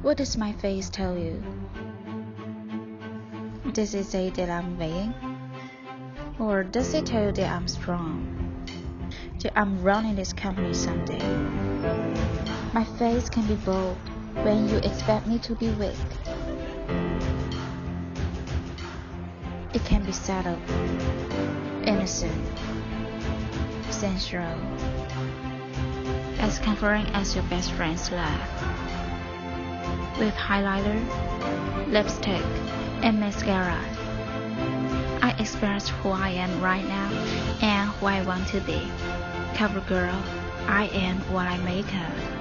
What does my face tell you? Does it say that I'm vain? Or does it tell you that I'm strong? That I'm running this company someday? My face can be bold when you expect me to be weak. It can be subtle, innocent, sensual, as comforting as your best friend's laugh. With highlighter, lipstick, and mascara, I express who I am right now and who I want to be. CoverGirl, I am what I make her.